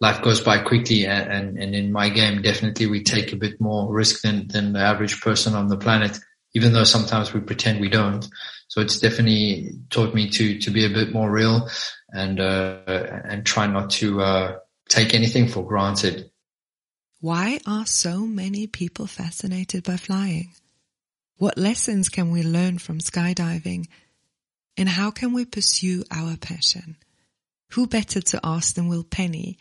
life goes by quickly and, and, and in my game, definitely we take a bit more risk than, than the average person on the planet, even though sometimes we pretend we don't. So it's definitely taught me to, to be a bit more real and, uh, and try not to, uh, take anything for granted. Why are so many people fascinated by flying? What lessons can we learn from skydiving? And how can we pursue our passion? Who better to ask than Will Penny,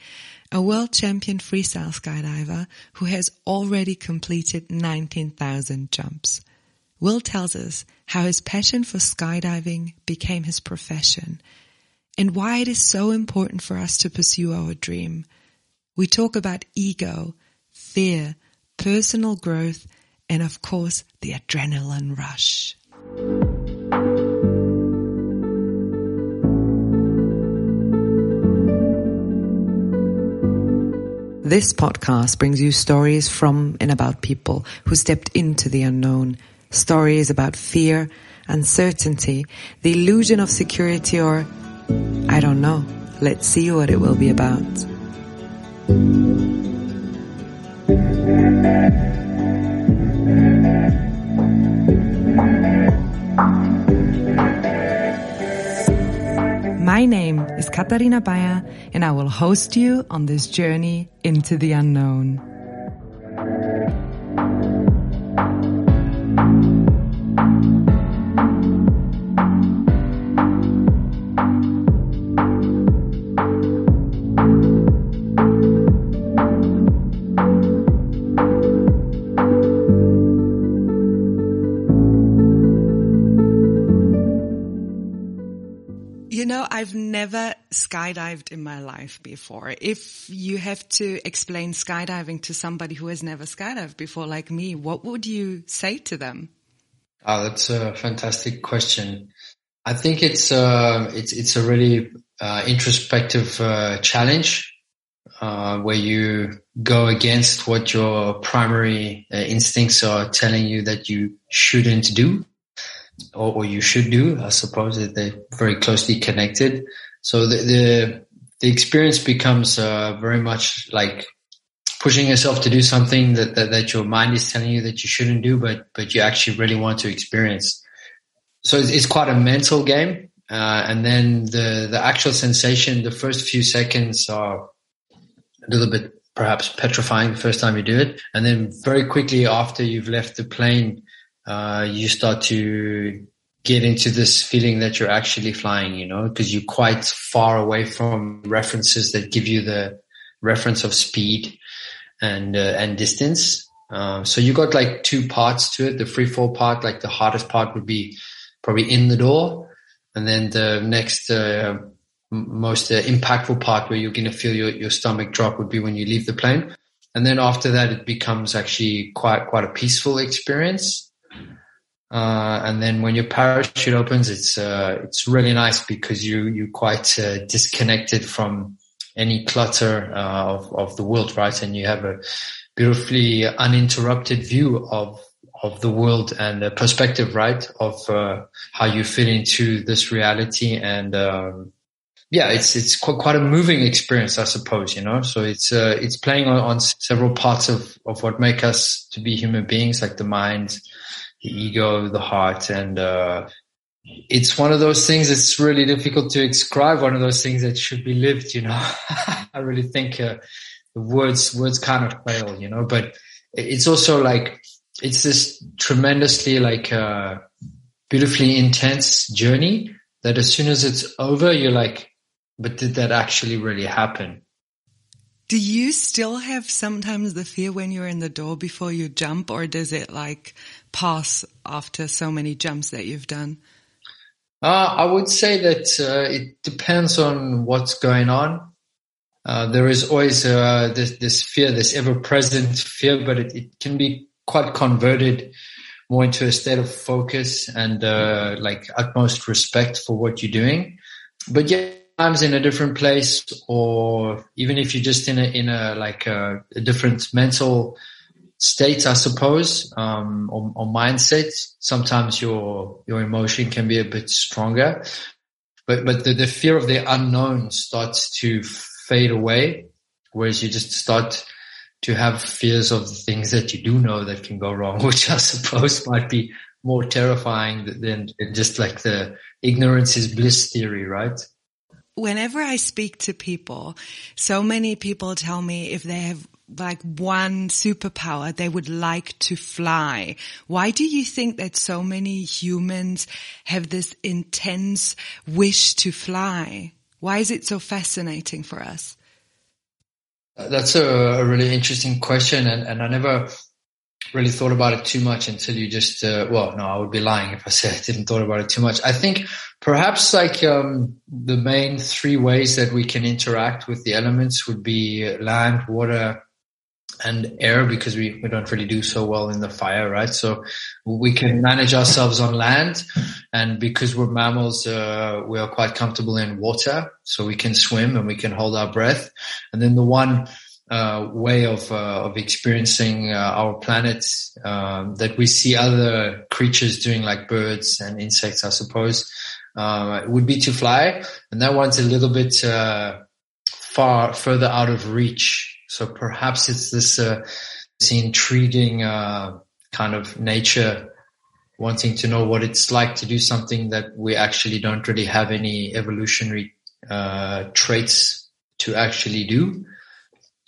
a world champion freestyle skydiver who has already completed 19,000 jumps. Will tells us how his passion for skydiving became his profession and why it is so important for us to pursue our dream. We talk about ego, fear, personal growth, and of course, the adrenaline rush. This podcast brings you stories from and about people who stepped into the unknown, stories about fear, uncertainty, the illusion of security, or I don't know. Let's see what it will be about. My name is Katharina Baier and I will host you on this journey into the unknown. Skydived in my life before. If you have to explain skydiving to somebody who has never skydived before, like me, what would you say to them? Oh, that's a fantastic question. I think it's uh, it's it's a really uh, introspective uh, challenge uh, where you go against what your primary uh, instincts are telling you that you shouldn't do or, or you should do. I suppose that they're very closely connected. So the the, the experience becomes uh, very much like pushing yourself to do something that, that, that your mind is telling you that you shouldn't do, but but you actually really want to experience. So it's, it's quite a mental game, uh, and then the the actual sensation, the first few seconds are a little bit perhaps petrifying the first time you do it, and then very quickly after you've left the plane, uh, you start to get into this feeling that you're actually flying, you know, because you're quite far away from references that give you the reference of speed and uh, and distance. Uh, so you got like two parts to it. The free fall part, like the hardest part, would be probably in the door, and then the next uh, most uh, impactful part, where you're going to feel your your stomach drop, would be when you leave the plane. And then after that, it becomes actually quite quite a peaceful experience uh, and then when your parachute opens, it's uh, it's really nice because you you're quite uh, disconnected from any clutter uh, of of the world, right? And you have a beautifully uninterrupted view of of the world and the perspective, right, of uh, how you fit into this reality. And um, yeah, it's it's quite, quite a moving experience, I suppose. You know, so it's uh, it's playing on, on several parts of of what make us to be human beings, like the mind the ego, the heart, and uh, it's one of those things that's really difficult to describe. One of those things that should be lived. You know, I really think uh, the words words kind of fail. You know, but it's also like it's this tremendously like uh, beautifully intense journey that as soon as it's over, you're like, but did that actually really happen? Do you still have sometimes the fear when you're in the door before you jump or does it like pass after so many jumps that you've done? Uh, I would say that uh, it depends on what's going on. Uh, there is always uh, this, this, fear, this ever-present fear, but it, it, can be quite converted more into a state of focus and uh, like utmost respect for what you're doing. But yeah, times in a different place, or even if you're just in a in a like a, a different mental states, I suppose, um, or, or mindset. Sometimes your your emotion can be a bit stronger, but but the, the fear of the unknown starts to fade away whereas you just start to have fears of things that you do know that can go wrong, which I suppose might be more terrifying than just like the ignorance is bliss theory, right? Whenever I speak to people, so many people tell me if they have like one superpower, they would like to fly. Why do you think that so many humans have this intense wish to fly? Why is it so fascinating for us? That's a, really interesting question, and, and I never really thought about it too much until you just uh, well no i would be lying if i said i didn't thought about it too much i think perhaps like um, the main three ways that we can interact with the elements would be land water and air because we, we don't really do so well in the fire, right? So we can manage ourselves on land and because we're mammals, uh, we are quite comfortable in water. So we can swim and we can hold our breath. And then the one, uh, way of, uh, of experiencing, uh, our planet, um, that we see other creatures doing like birds and insects, I suppose, uh, would be to fly. And that one's a little bit, uh, far further out of reach so perhaps it's this, uh, this intriguing uh, kind of nature wanting to know what it's like to do something that we actually don't really have any evolutionary uh, traits to actually do.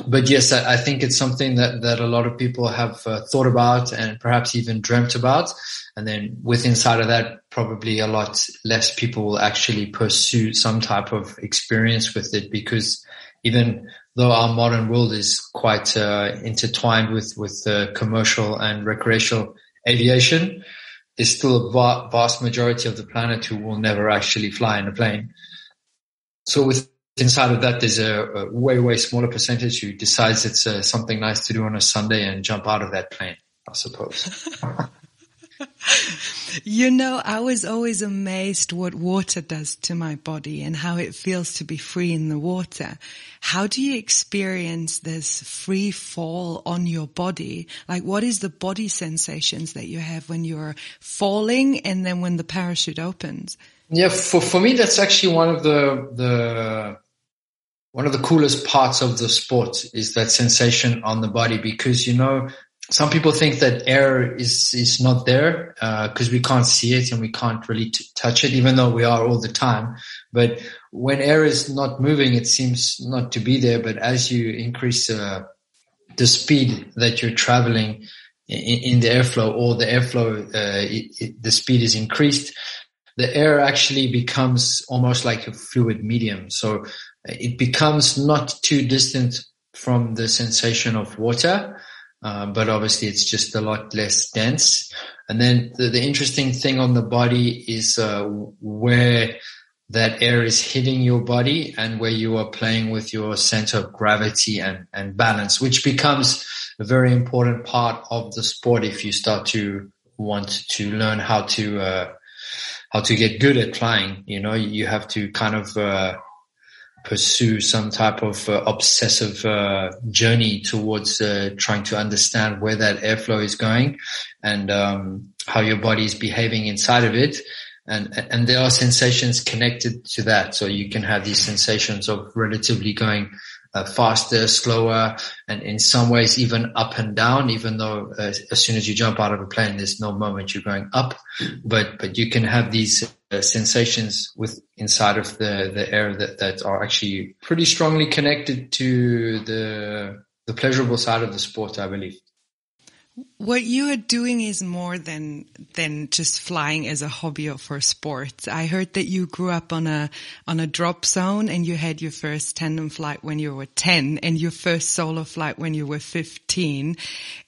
But yes, I, I, think it's something that, that a lot of people have uh, thought about and perhaps even dreamt about. And then with inside of that, probably a lot less people will actually pursue some type of experience with it because even though our modern world is quite uh, intertwined with with uh, commercial and recreational aviation, there's still a va- vast majority of the planet who will never actually fly in a plane. So with inside of that, there's a, a way way smaller percentage who decides it's uh, something nice to do on a Sunday and jump out of that plane. I suppose. You know, I was always amazed what water does to my body and how it feels to be free in the water. How do you experience this free fall on your body? Like what is the body sensations that you have when you're falling and then when the parachute opens? Yeah, for, for me, that's actually one of the, the, one of the coolest parts of the sport is that sensation on the body because, you know, some people think that air is is not there because uh, we can't see it and we can't really t- touch it, even though we are all the time. But when air is not moving, it seems not to be there. But as you increase uh, the speed that you're traveling in, in the airflow, or the airflow, uh, it, it, the speed is increased, the air actually becomes almost like a fluid medium. So it becomes not too distant from the sensation of water uh, but obviously it's just a lot less dense. And then the, the interesting thing on the body is uh, where that air is hitting your body and where you are playing with your center of gravity and, and balance, which becomes a very important part of the sport if you start to want to learn how to uh, how to get good at flying. You know, you have to kind of uh, pursue some type of uh, obsessive uh, journey towards uh, trying to understand where that airflow is going and um, how your body is behaving inside of it. And, and there are sensations connected to that. So you can have these sensations of relatively going uh, faster, slower, and in some ways even up and down. Even though uh, as soon as you jump out of a plane, there's no moment you're going up, but but you can have these uh, sensations with inside of the the air that that are actually pretty strongly connected to the the pleasurable side of the sport, I believe. What you are doing is more than than just flying as a hobby or for sports. I heard that you grew up on a on a drop zone and you had your first tandem flight when you were 10 and your first solo flight when you were 15.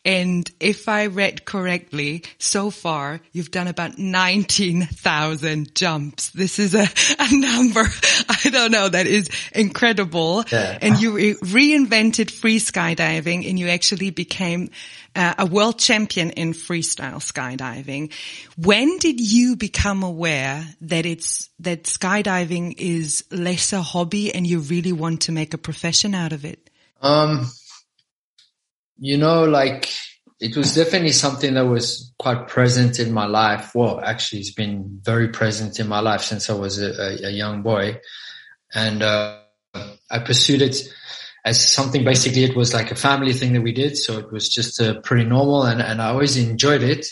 And if I read correctly, so far you've done about 19,000 jumps. This is a, a number. I don't know. That is incredible. Yeah. And you re- reinvented free skydiving and you actually became uh, a world champion in freestyle skydiving. When did you become aware that it's, that skydiving is less a hobby and you really want to make a profession out of it? Um, you know, like it was definitely something that was quite present in my life. Well, actually, it's been very present in my life since I was a, a, young boy, and uh, I pursued it as something basically it was like a family thing that we did. So it was just uh, pretty normal and, and I always enjoyed it.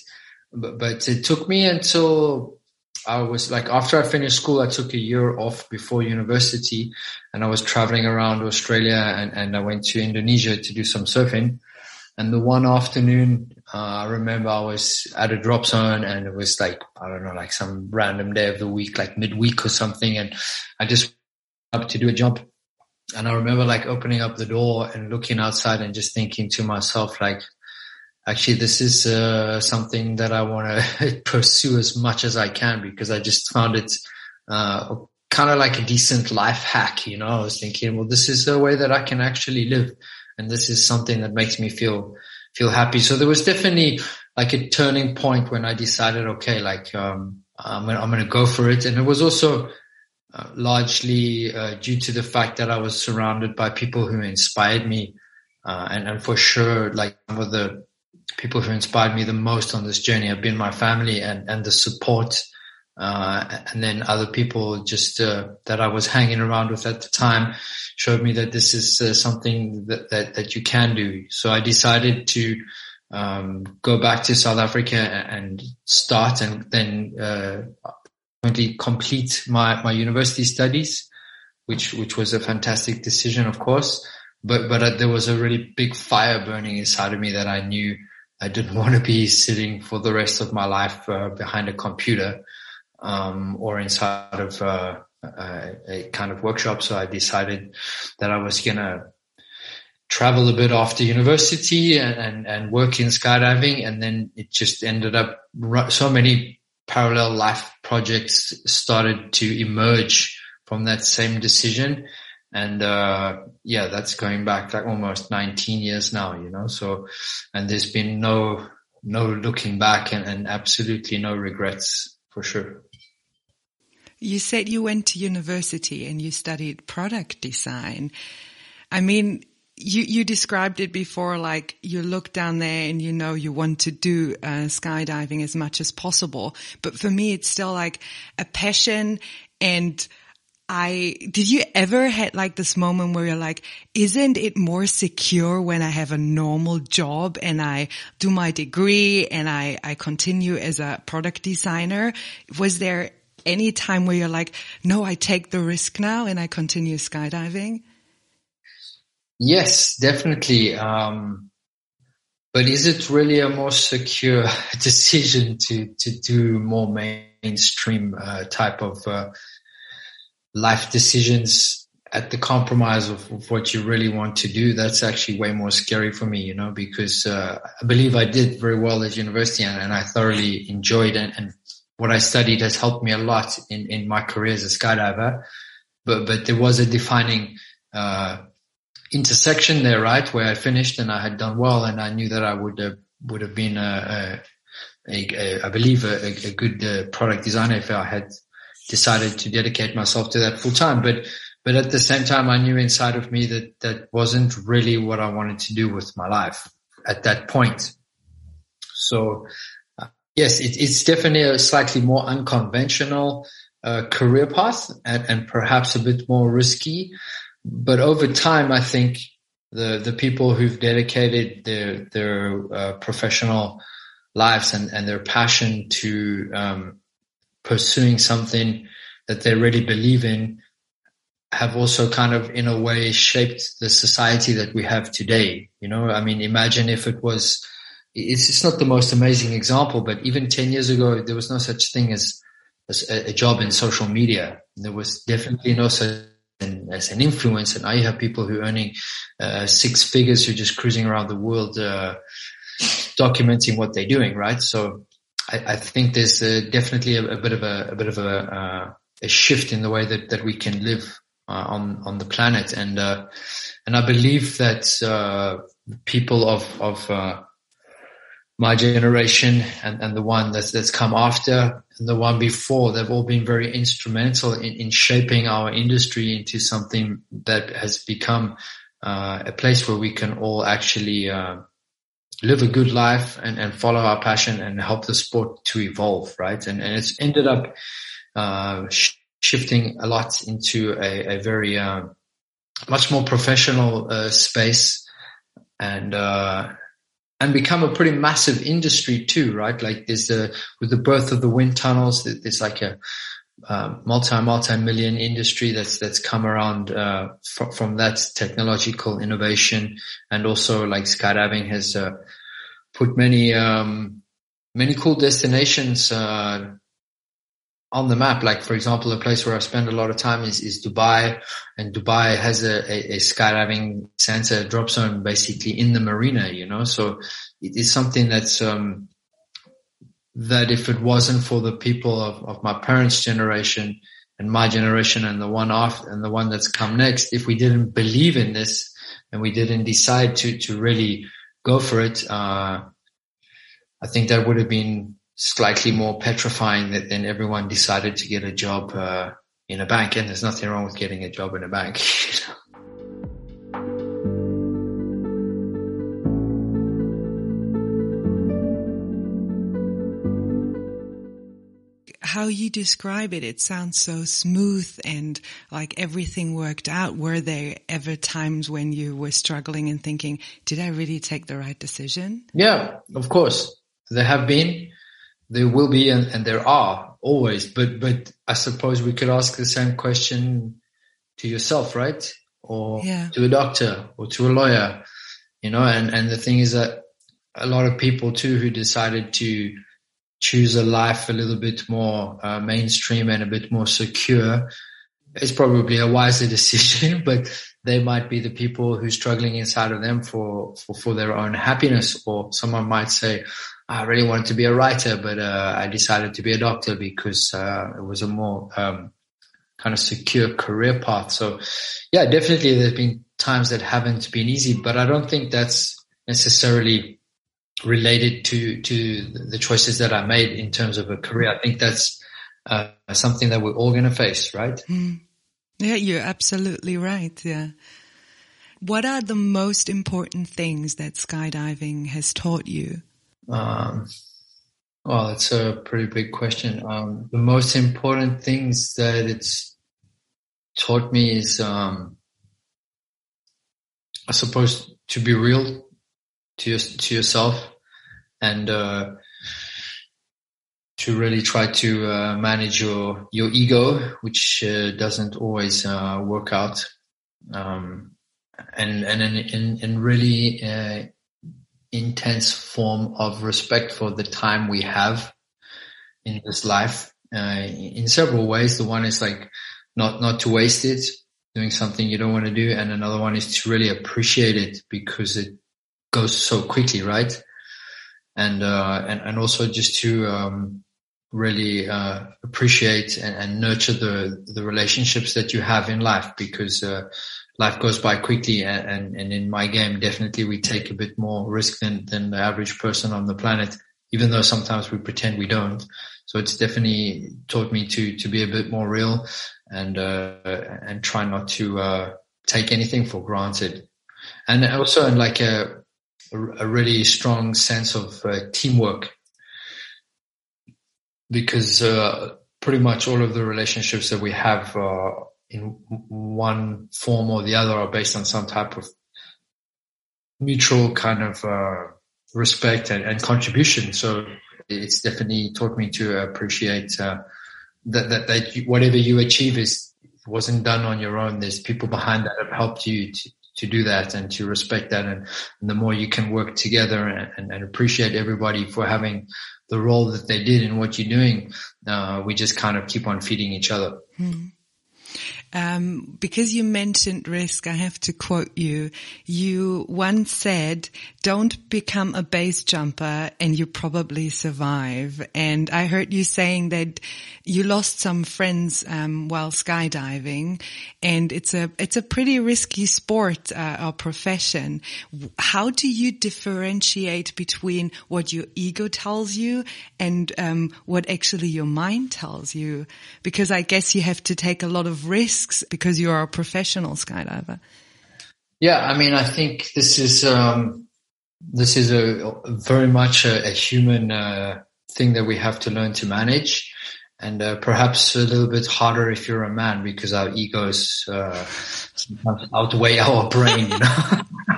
But, but it took me until I was like, after I finished school, I took a year off before university and I was traveling around Australia and, and I went to Indonesia to do some surfing. And the one afternoon, uh, I remember I was at a drop zone and it was like, I don't know, like some random day of the week, like midweek or something. And I just up to do a jump. And I remember like opening up the door and looking outside and just thinking to myself, like, actually, this is uh, something that I want to pursue as much as I can because I just found it uh, kind of like a decent life hack. You know, I was thinking, well, this is a way that I can actually live, and this is something that makes me feel feel happy. So there was definitely like a turning point when I decided, okay, like um, I'm gonna, I'm going to go for it, and it was also. Uh, largely uh, due to the fact that I was surrounded by people who inspired me, uh, and, and for sure, like some of the people who inspired me the most on this journey have been my family and, and the support. Uh, and then other people just, uh, that I was hanging around with at the time showed me that this is uh, something that, that, that you can do. So I decided to, um, go back to South Africa and start and then, uh, complete my, my university studies, which, which was a fantastic decision, of course. But, but uh, there was a really big fire burning inside of me that I knew I didn't want to be sitting for the rest of my life uh, behind a computer um, or inside of uh, a, a, kind of workshop. So I decided that I was gonna travel a bit after university and, and, and work in skydiving, and then it just ended up so many parallel life projects started to emerge from that same decision and uh, yeah, that's going back like almost 19 years now, you know. So, and there's been no no looking back and, and absolutely no regrets for sure. You said you went to university and you studied product design. I mean, you, you described it before, like you look down there and you know you want to do uh, skydiving as much as possible. But for me, it's still like a passion and I, did you ever had like this moment where you're like, isn't it more secure when I have a normal job and I do my degree and I, I continue as a product designer? Was there any time where you're like, no, I take the risk now and I continue skydiving? Yes, definitely. Um, but is it really a more secure decision to, to do more mainstream uh, type of uh, life decisions at the compromise of, of, what you really want to do, that's actually way more scary for me, you know, because uh, I believe I did very well at university and, and I thoroughly enjoyed it. And what I studied has helped me a lot in, in my career as a skydiver. But, but there was a defining, uh, intersection there, right? Where I finished and I had done well and I knew that I would have, would have been a, a, a, a I believe a, a good uh, product designer if I had decided to dedicate myself to that full time. But, but at the same time, I knew inside of me that that wasn't really what I wanted to do with my life at that point. So, uh, yes, it, it's definitely a slightly more unconventional uh, career path and, and perhaps a bit more risky. But over time, I think the the people who've dedicated their their uh, professional lives and, and their passion to um, pursuing something that they really believe in have also kind of in a way shaped the society that we have today. You know, I mean, imagine if it was, it's, it's not the most amazing example, but even 10 years ago, there was no such thing as, as a, a job in social media. There was definitely no such as an influencer. Now you have people who are earning uh, six figures who are just cruising around the world, uh, documenting what they're doing, right? So I, I think there's uh, definitely a, a, bit of a, a bit of a, uh, a, shift in the way that, that we can live uh, on on the planet, and uh, and I believe that uh, people of of uh, my generation and, and the one that's that's come after and the one before, they've all been very instrumental in, in shaping our industry into something that has become a place where we can all actually live a good life and, and follow our passion and help the sport to evolve, right? And, and it's ended up uh, sh- shifting a lot into a, a very uh, much more professional uh, space and uh, and become a pretty massive industry too, right? Like there's a with the birth of the wind tunnels, there's like a uh, multi multi million industry that's that's come around uh, from, from that technological innovation, and also like skydiving has uh, put many um, many cool destinations uh, on the map. Like for example, a place where I spend a lot of time is, is Dubai, and Dubai has a, a, a skydiving center drop zone basically in the marina. You know, so it is something that's um, that if it wasn't for the people of, of my parents' generation and my generation and the one off and the one that's come next, if we didn't believe in this and we didn't decide to to really go for it, uh, I think that would have been slightly more petrifying that then everyone decided to get a job uh, in a bank. And there's nothing wrong with getting a job in a bank. How you describe it, it sounds so smooth and like everything worked out. Were there ever times when you were struggling and thinking, did I really take the right decision? Yeah, of course. There have been there will be and, and there are always but but i suppose we could ask the same question to yourself right or yeah. to a doctor or to a lawyer you know and and the thing is that a lot of people too who decided to choose a life a little bit more uh, mainstream and a bit more secure it's probably a wiser decision but they might be the people who are struggling inside of them for, for, for their own happiness or someone might say I really wanted to be a writer, but uh, I decided to be a doctor because uh, it was a more um, kind of secure career path. So, yeah, definitely there's been times that haven't been easy, but I don't think that's necessarily related to to the choices that I made in terms of a career. I think that's uh, something that we're all going to face, right? Mm. Yeah, you're absolutely right. Yeah. What are the most important things that skydiving has taught you? Um, well, it's a pretty big question. Um, the most important things that it's taught me is, um, I suppose, to be real to your, to yourself and uh, to really try to uh, manage your your ego, which uh, doesn't always uh, work out, um, and and and and really uh, intense form of respect for the time we have in this life uh, in several ways. The one is like not not to waste it, doing something you don't want to do, and another one is to really appreciate it because it goes so quickly, right? And uh, and and also just to um, really uh, appreciate and, and, nurture the the relationships that you have in life because uh, life goes by quickly and, and, in my game, definitely we take a bit more risk than, than the average person on the planet, even though sometimes we pretend we don't. So it's definitely taught me to, to be a bit more real and, uh, and try not to, uh, take anything for granted. And also in like a, a really strong sense of uh, teamwork because, uh, pretty much all of the relationships that we have, uh, in one form or the other are based on some type of mutual kind of uh, respect and, and, contribution. So it's definitely taught me to appreciate uh, that, that, that whatever you achieve is wasn't done on your own. There's people behind that have helped you to, to do that and to respect that. And, and the more you can work together and, and, and, appreciate everybody for having the role that they did in what you're doing, uh, we just kind of keep on feeding each other. Mm. Um, because you mentioned risk, I have to quote you. You once said, don't become a base jumper and you probably survive. And I heard you saying that you lost some friends, um, while skydiving and it's a, it's a pretty risky sport, uh, or profession. How do you differentiate between what your ego tells you and, um, what actually your mind tells you? Because I guess you have to take a lot of risks risks because you are a professional skydiver? Yeah, I mean, I think this is um, this is a very much a, a human uh, thing that we have to learn to manage, and uh, perhaps a little bit harder if you're a man because our egos uh, sometimes outweigh our brain. You know,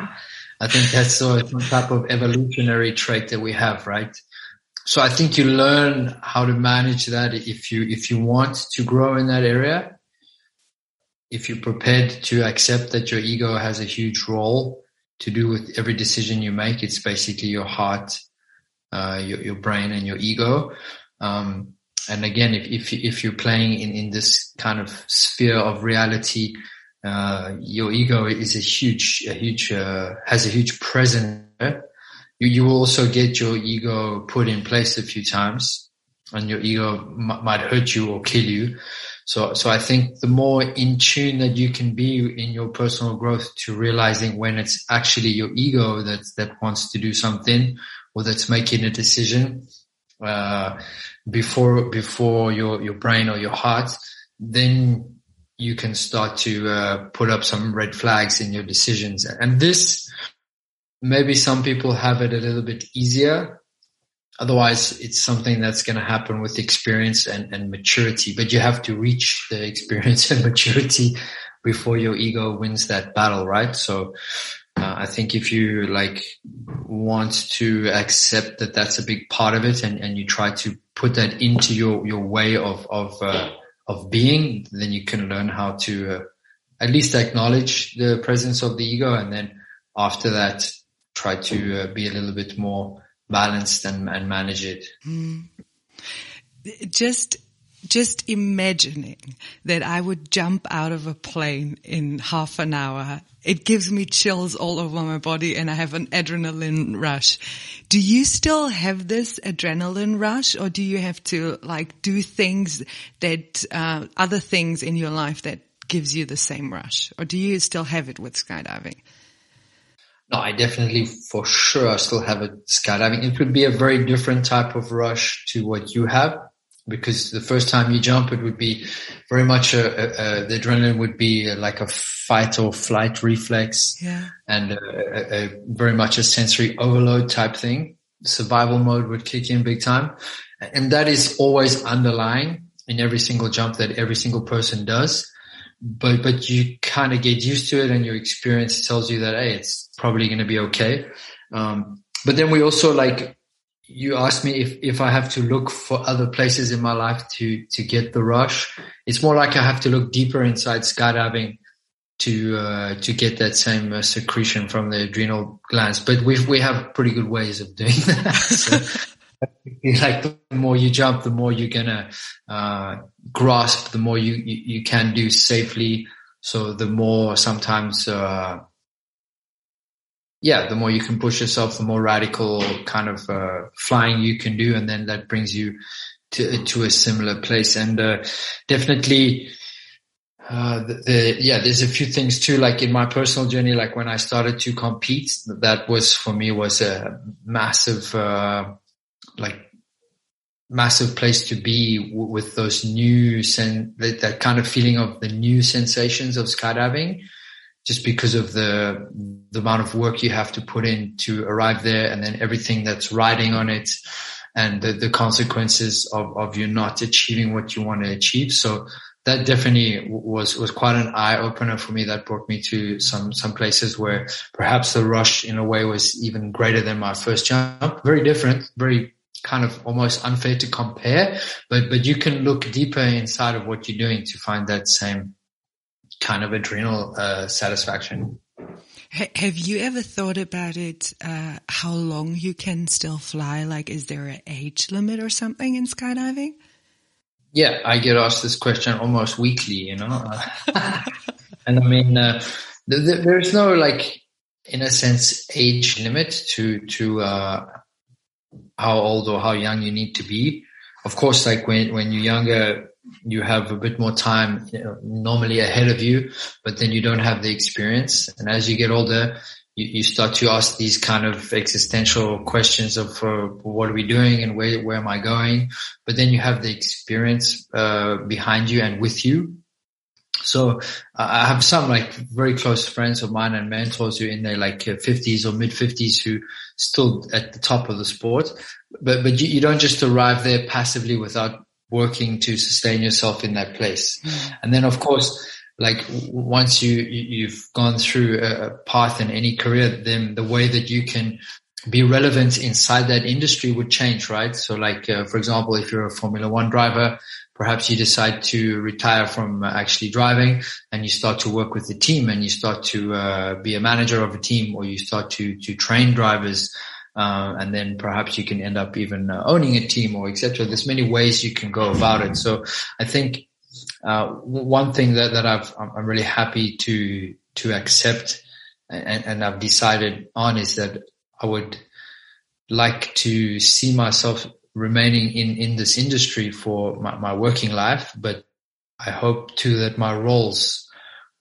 I think that's some type of evolutionary trait that we have, right? So I think you learn how to manage that if you if you want to grow in that area. If you're prepared to accept that your ego has a huge role to do with every decision you make, it's basically your heart, uh, your, your brain, and your ego. Um, and again, if, if, if you're playing in, in this kind of sphere of reality, uh, your ego is a huge, a huge, uh, has a huge presence. You, you will also get your ego put in place a few times and your ego m- might hurt you or kill you. So, so I think the more in tune that you can be in your personal growth to realizing when it's actually your ego that, that wants to do something or that's making a decision, uh, before before your your brain or your heart, then you can start to uh, put up some red flags in your decisions. And this, maybe some people have it a little bit easier. Otherwise, it's something that's going to happen with experience and, and maturity. But you have to reach the experience and maturity before your ego wins that battle, right? So uh, I think if you like want to accept that that's a big part of it and, and you try to put that into your, your way of, of, uh, of being, then you can learn how to uh, at least acknowledge the presence of the ego. And then after that, try to uh, be a little bit more balanced and, and manage it. Mm. Just just imagining that I would jump out of a plane in half an hour, it gives me chills all over my body and I have an adrenaline rush. Do you still have this adrenaline rush or do you have to like do things that, uh, other things in your life that gives you the same rush or do you still have it with skydiving? No, I definitely, for sure, I still have it skydiving. It would be a very different type of rush to what you have because the first time you jump, it would be very much a, a, a the adrenaline would be like a fight or flight reflex, yeah. and a, very much a sensory overload type thing. Survival mode would kick in big time, and that is always underlying in every single jump that every single person does. But but you kind of get used to it, and your experience tells you that hey, it's probably going to be okay. Um, but then we also like you asked me if, if I have to look for other places in my life to, to get the rush. It's more like I have to look deeper inside skydiving to, uh, to get that same uh, secretion from the adrenal glands. But we, we have pretty good ways of doing that. so, like the more you jump, the more you're gonna, uh, grasp, the more you, you, you, can do safely. So the more sometimes, uh, yeah, the more you can push yourself, the more radical kind of uh, flying you can do, and then that brings you to to a similar place. And uh, definitely, uh, the, the, yeah, there's a few things too. Like in my personal journey, like when I started to compete, that was for me was a massive, uh, like massive place to be with those new sen- that, that kind of feeling of the new sensations of skydiving just because of the the amount of work you have to put in to arrive there and then everything that's riding on it and the, the consequences of, of you not achieving what you want to achieve. So that definitely was, was quite an eye opener for me. That brought me to some, some places where perhaps the rush in a way was even greater than my first jump. Very different, very kind of almost unfair to compare, but, but you can look deeper inside of what you're doing to find that same kind of adrenal uh, satisfaction. Have you ever thought about it, uh, how long you can still fly? Like, is there an age limit or something in skydiving? Yeah, I get asked this question almost weekly, you know. and I mean, uh, th- th- there's no like, in a sense, age limit to, to, uh, how old or how young you need to be. Of course, like when, when you're younger, you have a bit more time you know, normally ahead of you, but then you don't have the experience. And as you get older, you, you start to ask these kind of existential questions of uh, what are we doing and where, where am I going? But then you have the experience uh, behind you and with you. So I have some like very close friends of mine and mentors who are in their like uh, fifties or mid fifties who still at the top of the sport, but, but you, you don't just arrive there passively without working to sustain yourself in that place. Mm. And then of course, like once you, you've gone through a path in any career, then the way that you can be relevant inside that industry would change, right? So like, uh, for example, if you're a Formula One driver, perhaps you decide to retire from actually driving and you start to work with the team and you start to uh, be a manager of a team or you start to, to train drivers. Uh, and then perhaps you can end up even uh, owning a team or etc. There's many ways you can go about it. So I think uh, one thing that, that I've, I'm really happy to to accept and, and I've decided on is that I would like to see myself remaining in, in this industry for my, my working life, but I hope too that my roles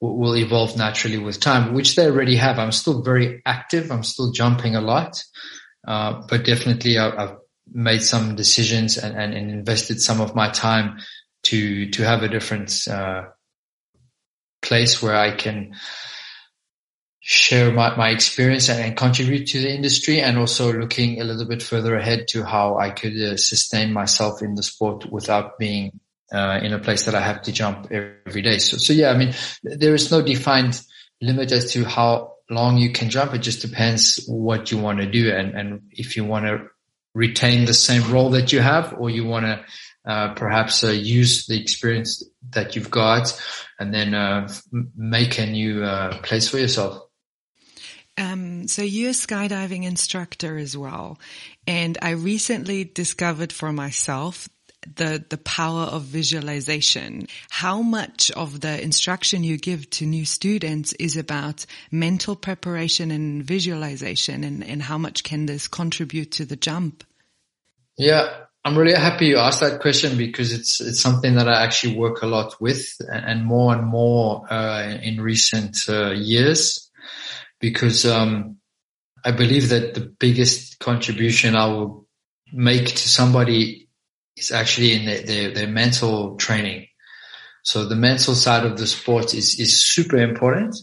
will, will evolve naturally with time, which they already have. I'm still very active. I'm still jumping a lot. Uh, but definitely I, have made some decisions and, and, and, invested some of my time to, to have a different, uh, place where I can, share my, my experience and, and, contribute to the industry and also looking a little bit further ahead to how I could uh, sustain myself in the sport without being uh, in a place that I have to jump every day. So, so yeah, I mean, there is no defined limit as to how long you can jump. It just depends what you want to do and, and if you want to retain the same role that you have or you want to uh, perhaps uh, use the experience that you've got and then uh, make a new uh, place for yourself. Um, so you're a skydiving instructor as well. And I recently discovered for myself the, the power of visualization. How much of the instruction you give to new students is about mental preparation and visualization and, and how much can this contribute to the jump? Yeah, I'm really happy you asked that question because it's it's something that I actually work a lot with and more and more uh, in recent uh, years because um, I believe that the biggest contribution I will make to somebody is actually in their, their, their mental training. So the mental side of the sport is, is super important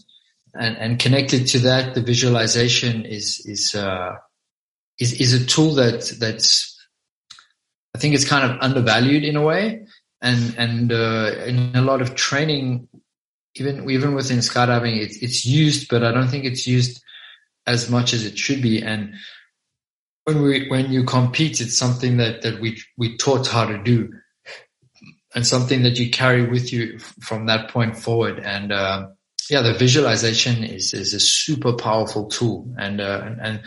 and, and connected to that, the visualization is, is, uh, is, is a tool that, that's, I think it's kind of undervalued in a way. And, and, uh, in a lot of training, even even within skydiving, it's it's used, but I don't think it's used as much as it should be. And when we when you compete, it's something that that we we taught how to do, and something that you carry with you from that point forward. And uh, yeah, the visualization is is a super powerful tool, and uh, and, and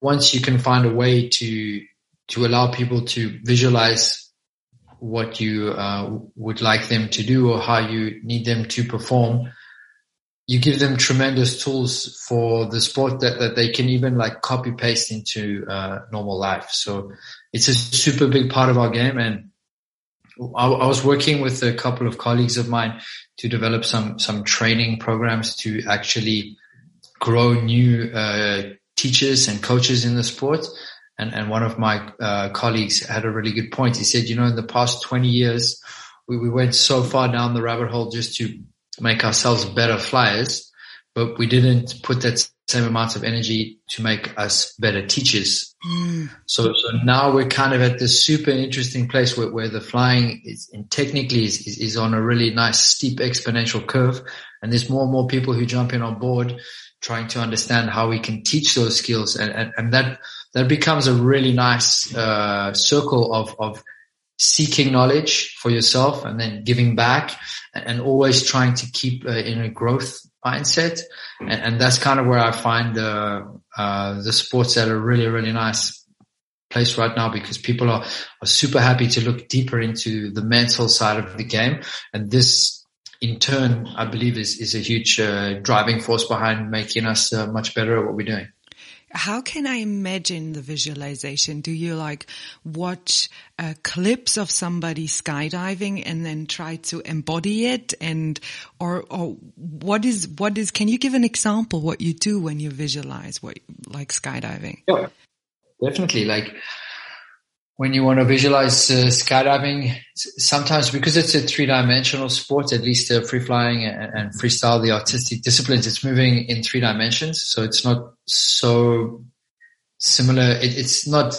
once you can find a way to to allow people to visualize what you uh, would like them to do or how you need them to perform, you give them tremendous tools for the sport that, that they can even like copy paste into uh, normal life. So it's a super big part of our game. And I, I, was working with a couple of colleagues of mine to develop some, some training programs to actually grow new uh, teachers and coaches in the sport. And, and one of my uh, colleagues had a really good point. He said, you know, in the past 20 years, we, we went so far down the rabbit hole just to make ourselves better flyers, but we didn't put that same amount of energy to make us better teachers. Mm. So, so now we're kind of at this super interesting place where, where the flying is and technically is, is, is on a really nice steep exponential curve. And there's more and more people who jump in on board trying to understand how we can teach those skills. And, and, and that, that becomes a really nice uh, circle of of seeking knowledge for yourself and then giving back and, always trying to keep uh, in a growth mindset and, and, that's kind of where I find the uh, the sports at a really really nice place right now because people are, are super happy to look deeper into the mental side of the game and this in turn I believe is is a huge uh, driving force behind making us uh, much better at what we're doing. How can I imagine the visualization? Do you like watch uh, clips of somebody skydiving and then try to embody it and, or, or what is, what is, can you give an example what you do when you visualize what, like skydiving? Yeah, definitely. Like, when you want to visualize uh, skydiving, sometimes because it's a three dimensional sport, at least uh, free flying and, and, freestyle, the artistic disciplines, it's moving in three dimensions. So it's not so similar. It, it's not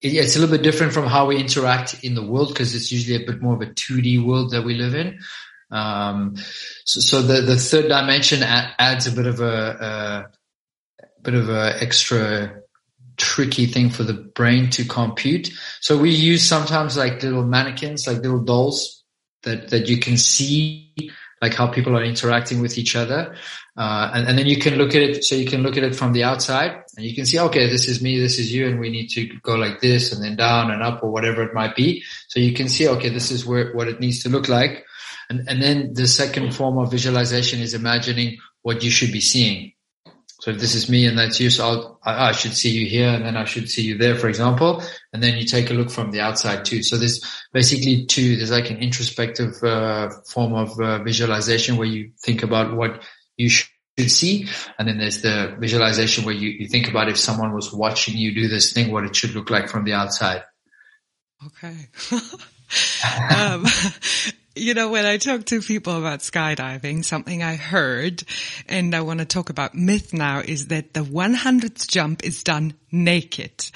it's a little bit different from how we interact in the world because it's usually a bit more of a 2D world that we live in. Um, so, so, the, the third dimension adds a bit of a, a bit of a extra tricky thing for the brain to compute. So we use sometimes like little mannequins, like little dolls that, that you can see like how people are interacting with each other. Uh, and, and, then you can look at it. So you can look at it from the outside and you can see, okay, this is me, this is you, and we need to go like this and then down and up or whatever it might be. So you can see, okay, this is where, what it needs to look like. And, and then the second form of visualization is imagining what you should be seeing. So if this is me and that's you, so I, I should see you here and then I should see you there, for example. And then you take a look from the outside too. So there's basically two, there's like an introspective uh, form of uh, visualization where you think about what you should see. And then there's the visualization where you, you think about if someone was watching you do this thing, what it should look like from the outside. Okay. um, you know, when I talk to people about skydiving, something I heard, and I want to talk about myth now, is that the 100th jump is done naked.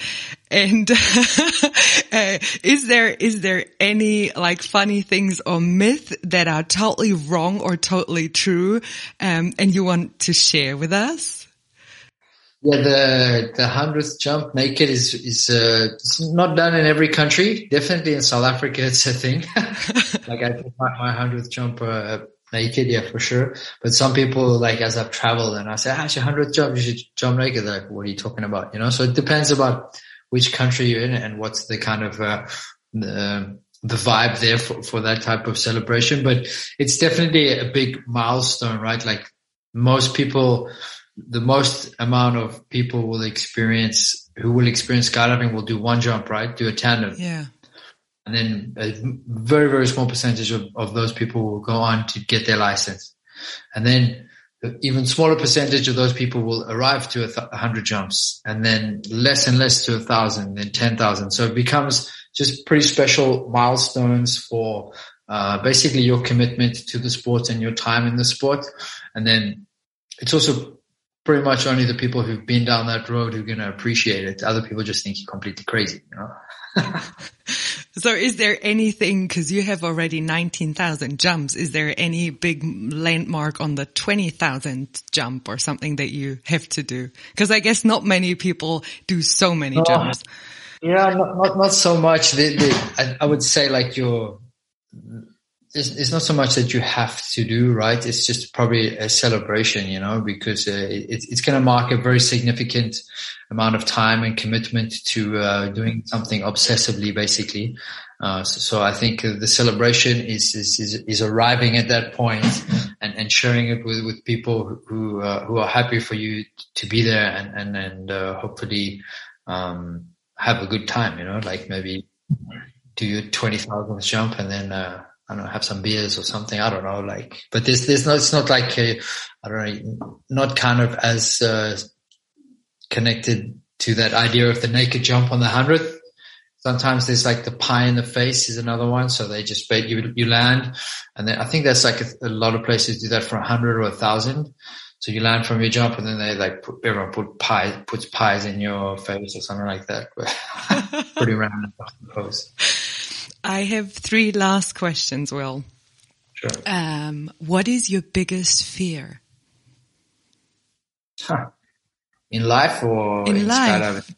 And uh, is there is there any like funny things or myth that are totally wrong or totally true, um, and you want to share with us? Yeah, the the hundredth jump naked is is uh, it's not done in every country. Definitely in South Africa, it's a thing. like I did my hundredth jump uh, naked, yeah, for sure. But some people, like as I've traveled, and I say, "Ah, it's your hundredth jump. You should jump naked." They're like, what are you talking about? You know. So it depends about which country you're in and what's the kind of uh, the the vibe there for, for that type of celebration. But it's definitely a big milestone, right? Like most people the most amount of people will experience who will experience skydiving will do one jump, right? Do a tandem. Yeah. And then a very, very small percentage of, of those people will go on to get their license. And then even smaller percentage of those people will arrive to a th- hundred jumps and then less and less to a thousand, then 10,000. So it becomes just pretty special milestones for, uh, basically your commitment to the sport and your time in the sport. And then it's also pretty much only the people who've been down that road who are going to appreciate it. Other people just think you're completely crazy, you know? so is there anything, cause you have already 19,000 jumps, is there any big landmark on the 20,000 jump or something that you have to do? Cause I guess not many people do so many oh, jumps. Yeah, not, not, not so much. The, the, I, I would say like your, it's, it's, not so much that you have to do right. It's just probably a celebration, you know, because uh, it, it's going to mark a very significant amount of time and commitment to uh, doing something obsessively, basically. Uh, so, so, I think the celebration is is, is, is arriving at that point and, and sharing it with, with people who uh, who are happy for you to be there and and and uh, hopefully um, have a good time. You know, like maybe do your twenty thousandth jump and then uh, I don't know, have some beers or something. I don't know, like, but there's, there's no, it's not like, I don't know, not kind of as, uh, connected to that idea of the naked jump on the hundredth. Sometimes there's like the pie in the face is another one. So they just bet you, you land. And then I think that's like a, a lot of places do that for a hundred or a thousand. So you land from your jump and then they like put, everyone put pie, puts pies in your face or something like that. Pretty random, I suppose. I have three last questions, Will. Sure. Um, what is your biggest fear? Huh. In life or in, in life?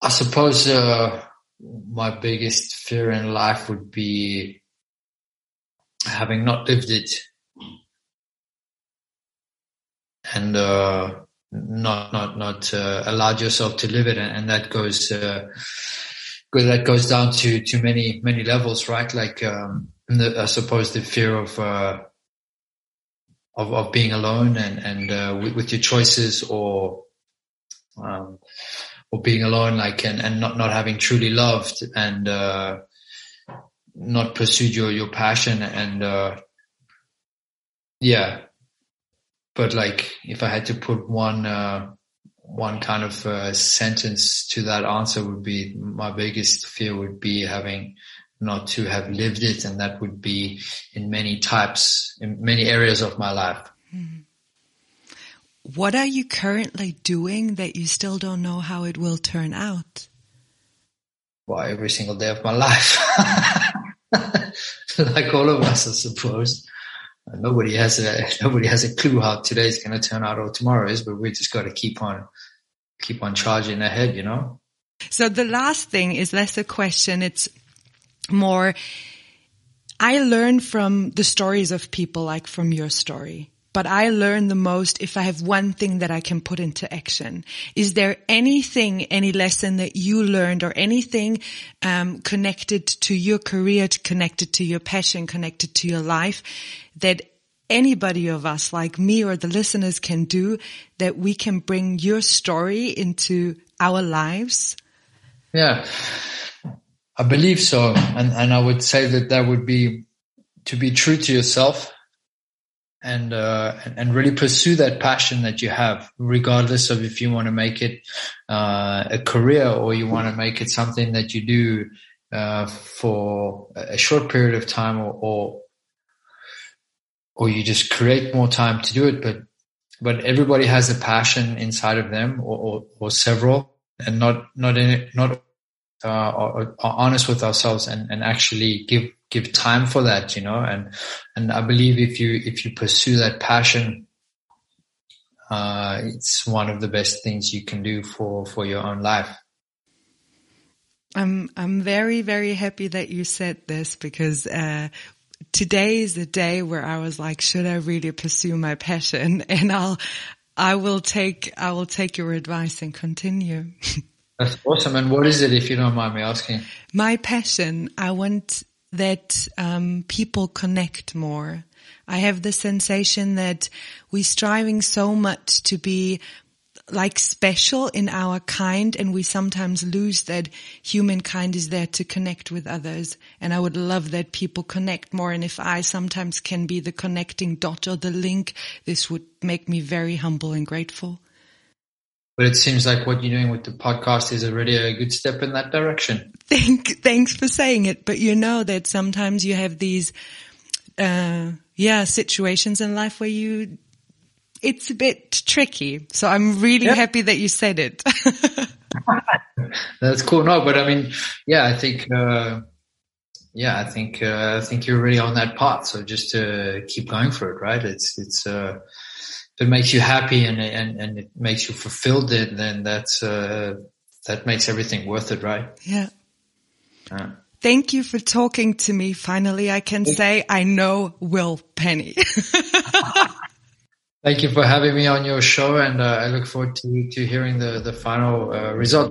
I suppose uh, my biggest fear in life would be having not lived it and uh, not not not uh, allowed yourself to live it, and, that goes uh, that goes down to to many many levels, right? Like um, the, I suppose the fear of uh, of of being alone and and uh, with, with, your choices, or um, or being alone, like and and not not having truly loved and uh, not pursued your your passion and uh, yeah but like if I had to put one uh, one kind of uh, sentence to that answer would be my biggest fear would be having not to have lived it, and that would be in many types, in many areas of my life. Mm-hmm. what are you currently doing that you still don't know how it will turn out? Well, every single day of my life. like all of us, I suppose. Nobody has a nobody has a clue how today's going to turn out or tomorrow is, but we just got to keep on keep on charging ahead, you know. So the last thing is less a question; it's more. I learn from the stories of people, like from your story but I learn the most if I have one thing that I can put into action. Is there anything, any lesson that you learned or anything um, connected to your career, connected to your passion, connected to your life that anybody of us like me or the listeners can do that we can bring your story into our lives? Yeah, I believe so. And, and I would say that that would be to be true to yourself and uh, and really pursue that passion that you have, regardless of if you want to make it uh, a career or you want to make it something that you do uh, for a short period of time, or, or or you just create more time to do it. But but everybody has a passion inside of them, or or, or several, and not not not uh, are, are honest with ourselves and and actually give give time for that, you know, and, and I believe if you, if you pursue that passion, uh, it's one of the best things you can do for, for your own life. I'm, I'm very, very happy that you said this because, uh, today is the day where I was like, should I really pursue my passion? And I'll, I will take, I will take your advice and continue. That's awesome. And what is it, if you don't mind me asking? My passion. I want that um, people connect more. I have the sensation that we're striving so much to be like special in our kind and we sometimes lose that humankind is there to connect with others. And I would love that people connect more. And if I sometimes can be the connecting dot or the link, this would make me very humble and grateful. But it seems like what you're doing with the podcast is already a good step in that direction. Thank, thanks for saying it. But you know that sometimes you have these, uh, yeah, situations in life where you, it's a bit tricky. So I'm really yep. happy that you said it. That's cool. No, but I mean, yeah, I think, uh, yeah, I think, uh, I think you're really on that path. So just to keep going for it, right? It's, it's, uh, if it makes you happy and, and, and it makes you fulfilled, then, then that's, uh, that makes everything worth it, right? Yeah. yeah. Thank you for talking to me. Finally, I can say I know Will Penny. Thank you for having me on your show, and uh, I look forward to to hearing the the final uh, result.